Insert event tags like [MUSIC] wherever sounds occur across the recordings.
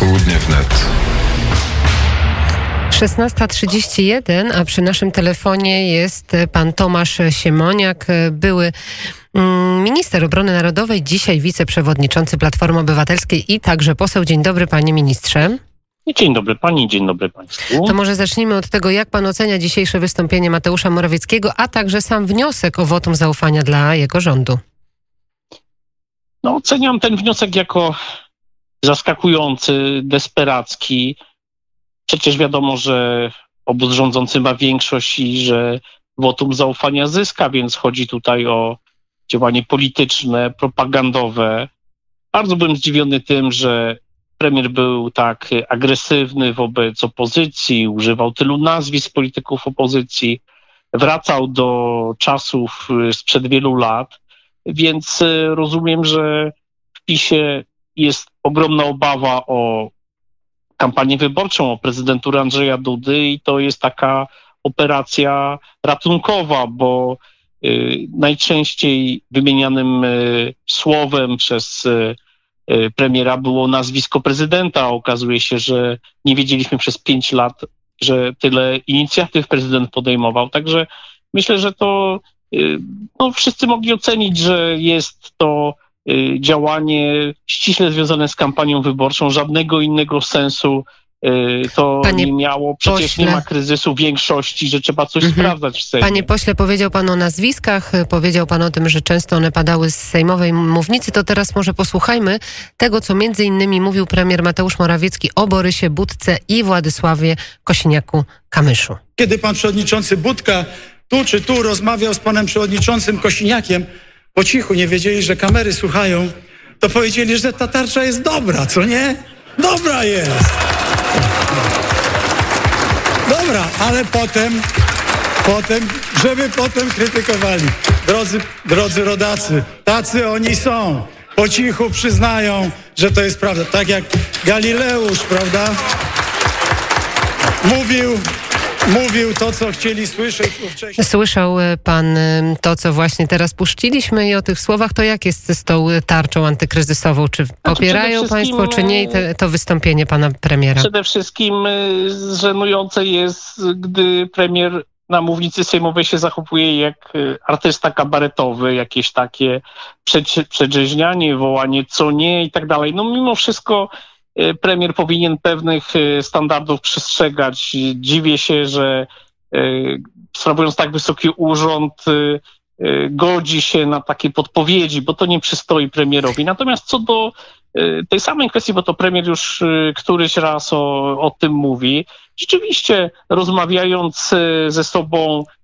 Południe wnet. 16.31, a przy naszym telefonie jest pan Tomasz Siemoniak, były mm, minister obrony narodowej, dzisiaj wiceprzewodniczący Platformy Obywatelskiej i także poseł. Dzień dobry panie ministrze. Dzień dobry pani, dzień dobry państwu. To może zacznijmy od tego, jak pan ocenia dzisiejsze wystąpienie Mateusza Morawieckiego, a także sam wniosek o wotum zaufania dla jego rządu. No, oceniam ten wniosek jako zaskakujący, desperacki. Przecież wiadomo, że obóz rządzący ma większość i że wotum zaufania zyska, więc chodzi tutaj o działanie polityczne, propagandowe. Bardzo byłem zdziwiony tym, że premier był tak agresywny wobec opozycji, używał tylu nazwisk polityków opozycji, wracał do czasów sprzed wielu lat, więc rozumiem, że w PiSie jest ogromna obawa o kampanię wyborczą, o prezydenturę Andrzeja Dudy i to jest taka operacja ratunkowa, bo y, najczęściej wymienianym y, słowem przez y, premiera było nazwisko prezydenta. Okazuje się, że nie wiedzieliśmy przez pięć lat, że tyle inicjatyw prezydent podejmował. Także myślę, że to no, wszyscy mogli ocenić, że jest to działanie ściśle związane z kampanią wyborczą. Żadnego innego sensu to Panie nie miało. Przecież pośle. nie ma kryzysu większości, że trzeba coś sprawdzać w Sejmie. Panie pośle, powiedział pan o nazwiskach, powiedział pan o tym, że często one padały z sejmowej mównicy, to teraz może posłuchajmy tego, co między innymi mówił premier Mateusz Morawiecki o Borysie Budce i Władysławie Kosiniaku-Kamyszu. Kiedy pan przewodniczący Budka tu czy tu rozmawiał z panem przewodniczącym Kosiniakiem, po cichu nie wiedzieli, że kamery słuchają, to powiedzieli, że ta tarcza jest dobra, co nie? Dobra jest! Dobra, ale potem, potem, żeby potem krytykowali. Drodzy, drodzy rodacy, tacy oni są. Po cichu przyznają, że to jest prawda. Tak jak Galileusz, prawda? Mówił, mówił to, co chcieli słyszeć ówcześnie. Słyszał e, pan e, to, co właśnie teraz puściliśmy i o tych słowach, to jak jest z tą tarczą antykryzysową? Czy popierają przede wszystkim, państwo, czy nie i te, to wystąpienie pana premiera? Przede wszystkim żenujące jest, gdy premier na mównicy sejmowej się zachowuje jak artysta kabaretowy, jakieś takie przed- przedrzeźnianie, wołanie co nie i tak dalej. No mimo wszystko premier powinien pewnych y, standardów przestrzegać. Dziwię się, że y, sprawując tak wysoki urząd y, y, godzi się na takie podpowiedzi, bo to nie przystoi premierowi. Natomiast co do y, tej samej kwestii, bo to premier już y, któryś raz o, o tym mówi, rzeczywiście rozmawiając y, ze sobą y,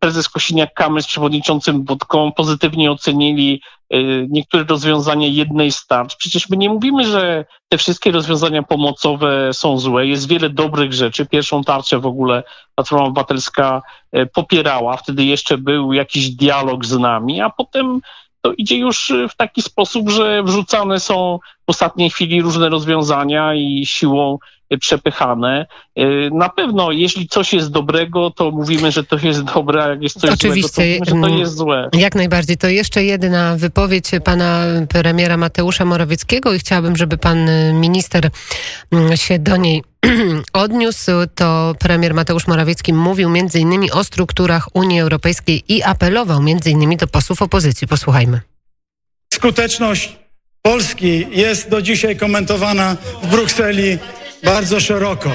prezes Kosiniak-Kamysz z przewodniczącym Budką pozytywnie ocenili y, niektóre rozwiązania jednej z tarcz. Przecież my nie mówimy, że te wszystkie rozwiązania pomocowe są złe. Jest wiele dobrych rzeczy. Pierwszą tarczę w ogóle Platforma Obywatelska y, popierała. Wtedy jeszcze był jakiś dialog z nami, a potem to idzie już y, w taki sposób, że wrzucane są w ostatniej chwili różne rozwiązania i siłą y, przepychane. Y, Na pewno, jeśli coś jest dobrego, to mówimy, że to jest dobre, a jak jest coś Oczywiście, złego, to mówimy, że to mm, jest złe. Jak najbardziej. To jeszcze jedna wypowiedź pana premiera Mateusza Morawieckiego i chciałabym, żeby pan y, minister mm, się do niej [CLEARS THROAT] odniósł. To premier Mateusz Morawiecki mówił między innymi o strukturach Unii Europejskiej i apelował między innymi do posłów opozycji. Posłuchajmy. Skuteczność Polski jest do dzisiaj komentowana w Brukseli bardzo szeroko.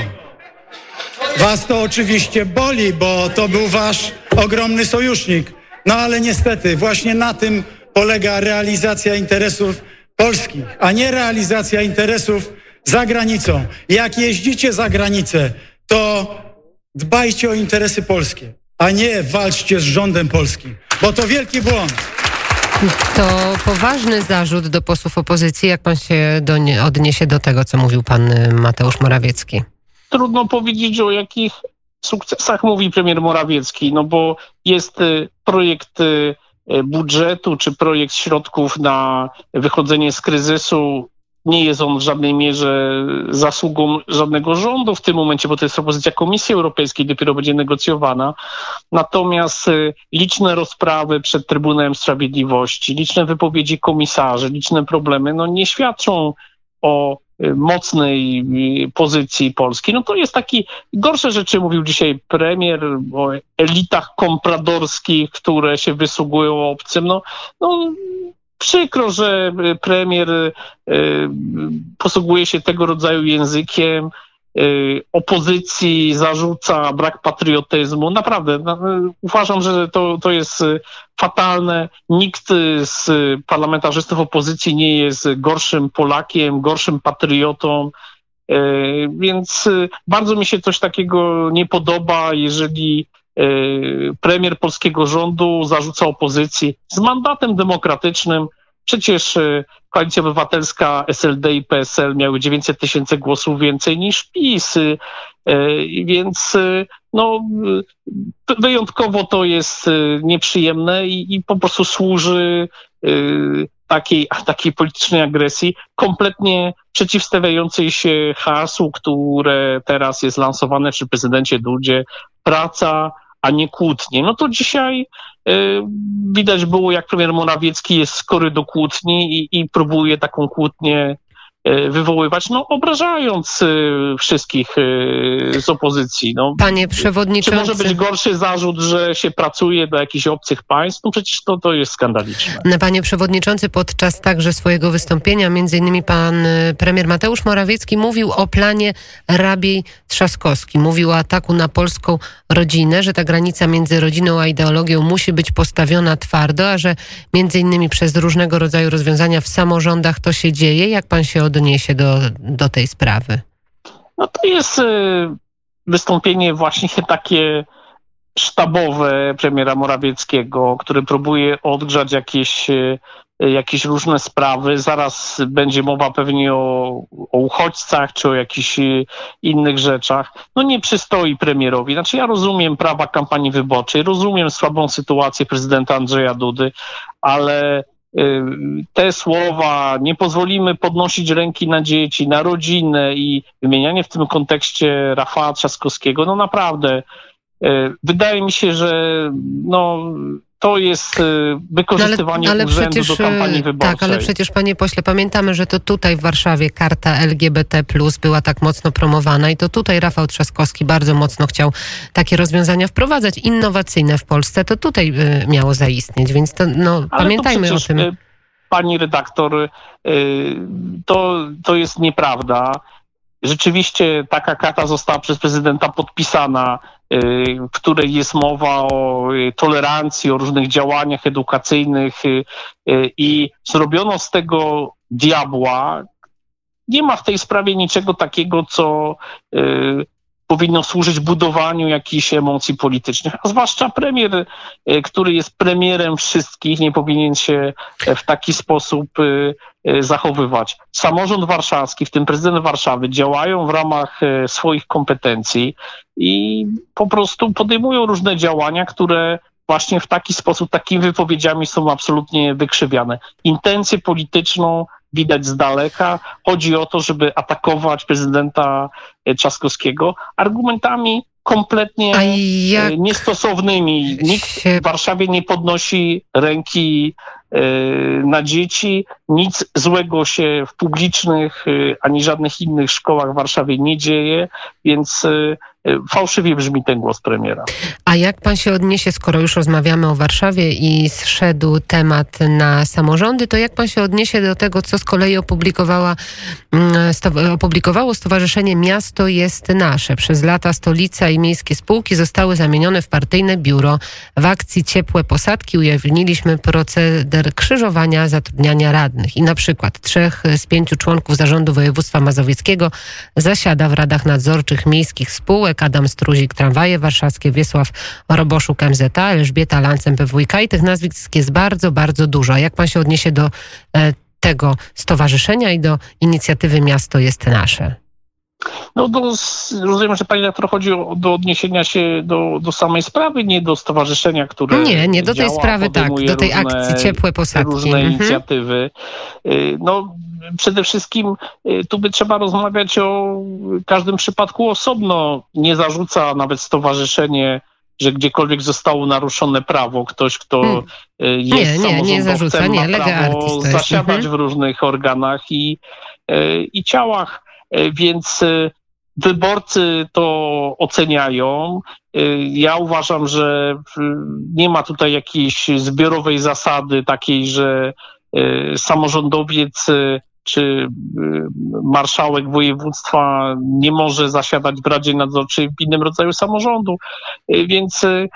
Was to oczywiście boli, bo to był wasz ogromny sojusznik. No ale niestety właśnie na tym polega realizacja interesów polskich, a nie realizacja interesów za granicą. Jak jeździcie za granicę, to dbajcie o interesy polskie, a nie walczcie z rządem polskim, bo to wielki błąd. To poważny zarzut do posłów opozycji. Jak pan się do nie, odniesie do tego, co mówił pan y, Mateusz Morawiecki? Trudno powiedzieć, o jakich sukcesach mówi premier Morawiecki, no bo jest y, projekt y, budżetu czy projekt środków na wychodzenie z kryzysu. Nie jest on w żadnej mierze zasługą żadnego rządu w tym momencie, bo to jest propozycja Komisji Europejskiej, dopiero będzie negocjowana. Natomiast y, liczne rozprawy przed Trybunałem Sprawiedliwości, liczne wypowiedzi komisarzy, liczne problemy, no nie świadczą o mocnej pozycji Polski. No to jest taki, gorsze rzeczy mówił dzisiaj premier o elitach kompradorskich, które się wysługują obcym. No, no przykro, że premier posługuje się tego rodzaju językiem. Y, opozycji zarzuca brak patriotyzmu. Naprawdę, no, uważam, że to, to jest fatalne. Nikt z parlamentarzystów opozycji nie jest gorszym Polakiem, gorszym patriotą. Więc bardzo mi się coś takiego nie podoba, jeżeli premier polskiego rządu zarzuca opozycji z mandatem demokratycznym. Przecież e, Koalicja Obywatelska, SLD i PSL miały 900 tysięcy głosów więcej niż PiS, e, więc no, wyjątkowo to jest nieprzyjemne i, i po prostu służy takiej, [LAUGHS] takiej politycznej agresji, kompletnie przeciwstawiającej się hasłu, które teraz jest lansowane przy prezydencie Dudzie, praca, a nie kłótnie. No to dzisiaj y, widać było, jak premier Morawiecki jest skory do kłótni i, i próbuje taką kłótnię wywoływać, no obrażając e, wszystkich e, z opozycji. No, Panie przewodniczący. Czy może być gorszy zarzut, że się pracuje dla jakichś obcych państw? No przecież to, to jest skandaliczne. Panie przewodniczący, podczas także swojego wystąpienia, między innymi pan premier Mateusz Morawiecki mówił o planie Rabiej Trzaskowski. Mówił o ataku na polską rodzinę, że ta granica między rodziną a ideologią musi być postawiona twardo, a że między innymi przez różnego rodzaju rozwiązania w samorządach to się dzieje. Jak pan się odniesie do, do tej sprawy? No to jest y, wystąpienie właśnie takie sztabowe premiera Morawieckiego, który próbuje odgrzać jakieś, y, jakieś różne sprawy. Zaraz będzie mowa pewnie o, o uchodźcach czy o jakichś y, innych rzeczach. No nie przystoi premierowi. Znaczy ja rozumiem prawa kampanii wyborczej, rozumiem słabą sytuację prezydenta Andrzeja Dudy, ale te słowa, nie pozwolimy podnosić ręki na dzieci, na rodzinę i wymienianie w tym kontekście Rafała Trzaskowskiego, no naprawdę, y, wydaje mi się, że no, to jest y, wykorzystywanie no ale, ale urzędu przecież, do kampanii wyborczej. Tak, ale przecież panie pośle, pamiętamy, że to tutaj w Warszawie karta LGBT plus była tak mocno promowana i to tutaj Rafał Trzaskowski bardzo mocno chciał takie rozwiązania wprowadzać, innowacyjne w Polsce, to tutaj y, miało zaistnieć, więc to, no, pamiętajmy to przecież, o tym. Y, pani redaktor, to, to jest nieprawda. Rzeczywiście taka karta została przez prezydenta podpisana, y, w której jest mowa o y, tolerancji, o różnych działaniach edukacyjnych y, i zrobiono z tego diabła. Nie ma w tej sprawie niczego takiego, co powinno służyć budowaniu jakichś emocji politycznych, a zwłaszcza premier, e, który jest premierem wszystkich, nie powinien się w taki sposób e, e, zachowywać. Samorząd warszawski, w tym prezydent Warszawy, działają w ramach swoich kompetencji i po prostu podejmują różne działania, które właśnie w taki sposób, takimi wypowiedziami są absolutnie wykrzywiane. Intencję polityczną widać z daleka. Chodzi o to, żeby atakować prezydenta e, Trzaskowskiego argumentami kompletnie jak... niestosownymi. Nikt w Warszawie nie podnosi ręki e, na dzieci. Nic złego się w publicznych e, ani żadnych innych szkołach w Warszawie nie dzieje, więc fałszywie brzmi ten głos premiera. A jak pan się odniesie, skoro już rozmawiamy o Warszawie i zszedł temat na samorządy, to jak pan się odniesie do tego, co z kolei opublikowała, mm, opublikowało Stowarzyszenie Miasto jest Nasze? Przez lata stolica i miejskie spółki zostały zamienione w partyjne biuro. W akcji Ciepłe Posadki ujawniliśmy proceder krzyżowania zatrudniania radnych i na przykład trzech z pięciu członków zarządu województwa mazowieckiego zasiada w radach nadzorczych miejskich spółek, Adam Struzik, Tramwaje Warszawskie, Wiesław Roboszuk, MZA, Elżbieta Lancem, PWK i tych nazwisk jest bardzo, bardzo dużo. Jak pan się odniesie do e, tego stowarzyszenia i do inicjatywy Miasto jest Nasze? No do, rozumiem, że pani trochę chodzi o, do odniesienia się do, do samej sprawy, nie do stowarzyszenia, które Nie, nie do tej działa, sprawy, tak, do tej różne, akcji Ciepłe Posadki. Różne mhm. inicjatywy. Y, no przede wszystkim y, tu by trzeba rozmawiać o każdym przypadku osobno. Nie zarzuca nawet stowarzyszenie że gdziekolwiek zostało naruszone prawo, ktoś, kto Hmm. e, jest Nie, nie, nie zarzuca, nie, ma prawo zasiadać mhm. w różnych organach i, e, i ciałach, więc wyborcy to oceniają. Ja uważam, że nie ma tutaj jakiejś zbiorowej zasady takiej, że samorządowiec czy e, marszałek województwa nie może zasiadać w Radzie Nadzorczej w innym rodzaju samorządu. E, Więc e,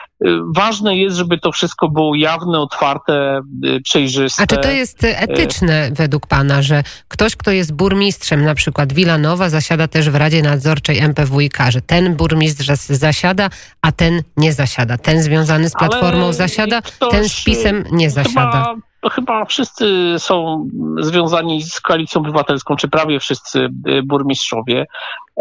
ważne jest, żeby to wszystko było jawne, otwarte, przejrzyste. A czy to jest etyczne według pana, że ktoś, kto jest burmistrzem, na przykład Wilanowa, zasiada też w Radzie Nadzorczej MPWiK, że ten burmistrz zas- zasiada, a ten nie zasiada. Ten związany z Platformą zasiada, ten z PiSem nie zasiada. To chyba wszyscy są związani z koalicją obywatelską, czy prawie wszyscy y, burmistrzowie.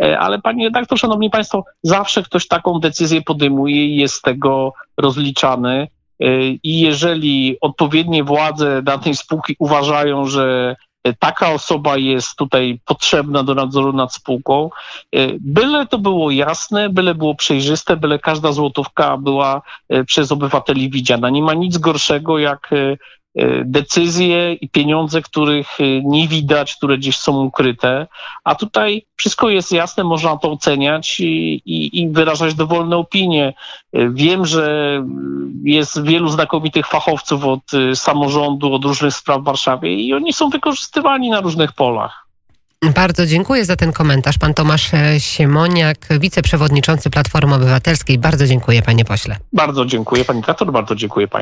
E, Ale panie redaktor, szanowni państwo, zawsze ktoś taką decyzję podejmuje i jest z tego rozliczany. E, I jeżeli odpowiednie władze danej spółki uważają, że taka osoba jest tutaj potrzebna do nadzoru nad spółką, e, byle to było jasne, byle było przejrzyste, byle każda złotówka była e, przez obywateli widziana. Nie ma nic gorszego jak e, e, decyzje i pieniądze, których e, nie widać, które gdzieś są ukryte, a tutaj wszystko jest jasne, można to oceniać i, i, i wyrażać dowolne opinie. E, Wiem, że jest wielu znakomitych fachowców od e, samorządu, od różnych spraw w Warszawie i oni są wykorzystywani na różnych polach. Bardzo dziękuję za ten komentarz. Pan Tomasz e, Siemoniak, wiceprzewodniczący Platformy Obywatelskiej. Bardzo dziękuję, panie pośle. Bardzo dziękuję pani redaktor, bardzo dziękuję państwu.